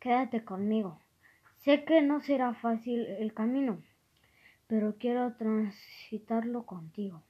quédate conmigo. Sé que no será fácil el camino, pero quiero transitarlo contigo.